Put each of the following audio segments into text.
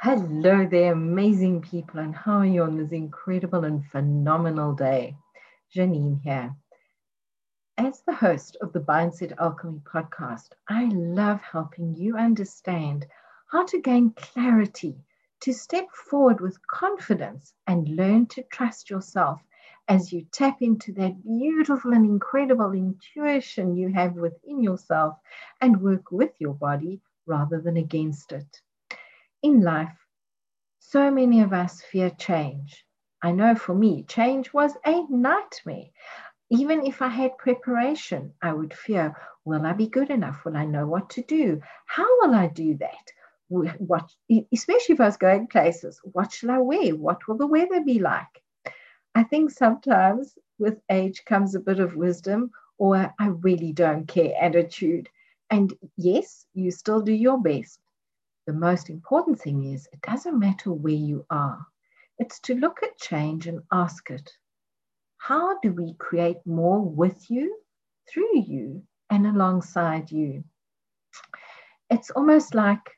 Hello there, amazing people, and how are you on this incredible and phenomenal day? Janine here. As the host of the Mindset Alchemy podcast, I love helping you understand how to gain clarity, to step forward with confidence, and learn to trust yourself as you tap into that beautiful and incredible intuition you have within yourself and work with your body rather than against it in life, so many of us fear change. I know for me, change was a nightmare. Even if I had preparation, I would fear will I be good enough? Will I know what to do? How will I do that? What, especially if I was going places, what shall I wear? What will the weather be like? I think sometimes with age comes a bit of wisdom or I really don't care attitude. And yes, you still do your best, the most important thing is it doesn't matter where you are, it's to look at change and ask it how do we create more with you, through you, and alongside you? It's almost like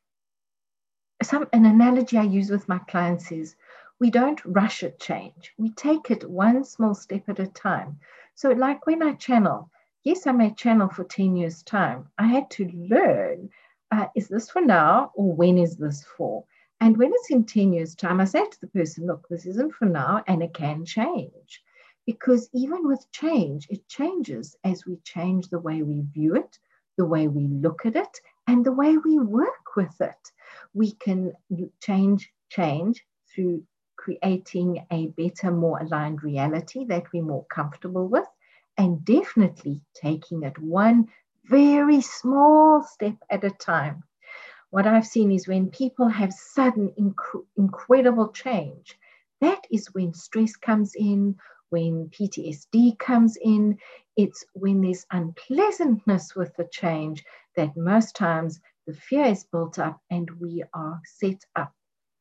some an analogy I use with my clients is we don't rush at change. We take it one small step at a time. So, like when I channel, yes, I may channel for 10 years' time. I had to learn uh, is this for now or when is this for? And when it's in 10 years' time, I say to the person, look, this isn't for now and it can change. Because even with change, it changes as we change the way we view it, the way we look at it, and the way we work with it. We can change change through creating a better, more aligned reality that we're more comfortable with, and definitely taking it one very small step at a time. What I've seen is when people have sudden, inc- incredible change, that is when stress comes in, when PTSD comes in. It's when there's unpleasantness with the change that most times the fear is built up and we are set up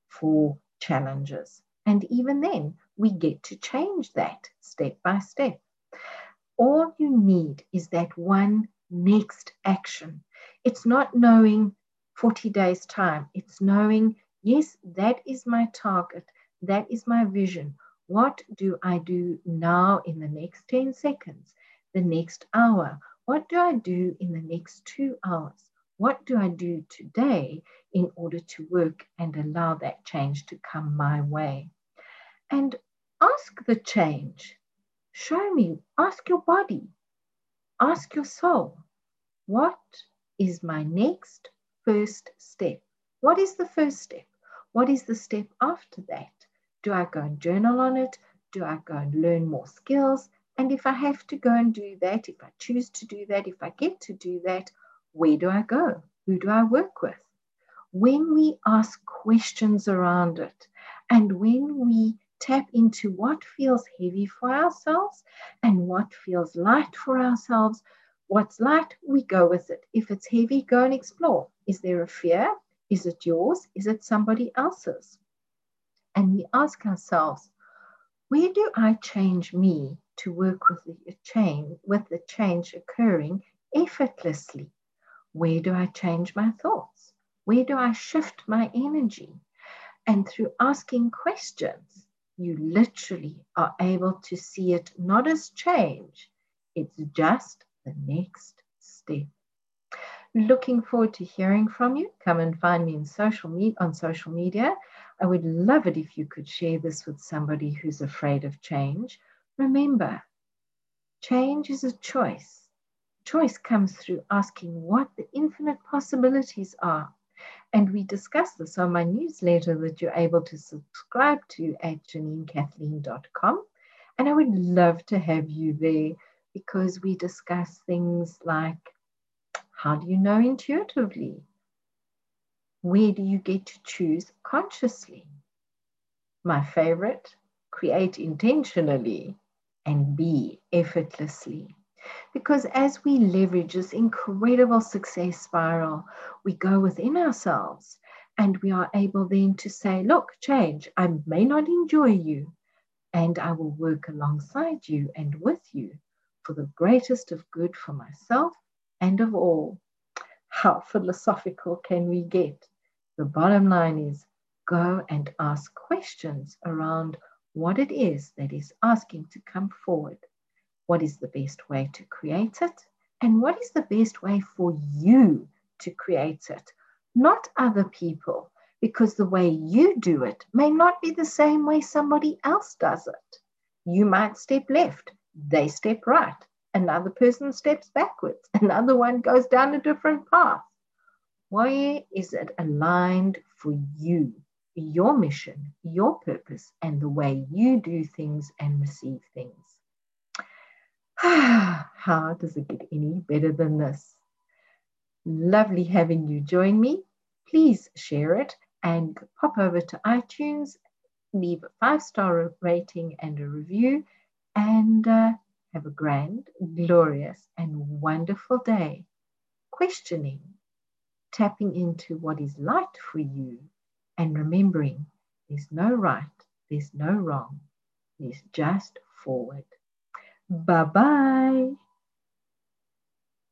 for challenges. And even then, we get to change that step by step. All you need is that one next action. It's not knowing 40 days' time, it's knowing, yes, that is my target, that is my vision. What do I do now in the next 10 seconds, the next hour? What do I do in the next two hours? What do I do today in order to work and allow that change to come my way? And ask the change. Show me, ask your body, Ask your soul, what is my next first step? What is the first step? What is the step after that? Do I go and journal on it? Do I go and learn more skills? And if I have to go and do that, if I choose to do that, if I get to do that, where do I go? Who do I work with? When we ask questions around it and when we tap into what feels heavy for ourselves and what feels light for ourselves. What's light, we go with it. If it's heavy, go and explore. Is there a fear? Is it yours? Is it somebody else's? And we ask ourselves, where do I change me to work with the change, with the change occurring effortlessly? Where do I change my thoughts? Where do I shift my energy? And through asking questions, you literally are able to see it not as change, it's just the next step. Looking forward to hearing from you. Come and find me in social me- on social media. I would love it if you could share this with somebody who's afraid of change. Remember, change is a choice. Choice comes through asking what the infinite possibilities are and we discuss this on my newsletter that you're able to subscribe to at JanineKathleen.com. And I would love to have you there because we discuss things like how do you know intuitively? Where do you get to choose consciously? My favorite, create intentionally and be effortlessly. Because as we leverage this incredible success spiral, we go within ourselves and we are able then to say, look, change, I may not enjoy you, and I will work alongside you and with you for the greatest of good for myself and of all. How philosophical can we get? The bottom line is go and ask questions around what it is that is asking to come forward. What is the best way to create it? And what is the best way for you to create it? Not other people, because the way you do it may not be the same way somebody else does it. You might step left, they step right, another person steps backwards, another one goes down a different path. Where is it aligned for you? your mission, your purpose, and the way you do things and receive things. How does it get any better than this? Lovely having you join me. Please share it and pop over to iTunes, leave a five star rating and a review, and uh, have a grand, glorious, and wonderful day. Questioning, tapping into what is light for you and remembering there's no right, there's no wrong, there's just forward. Bye bye.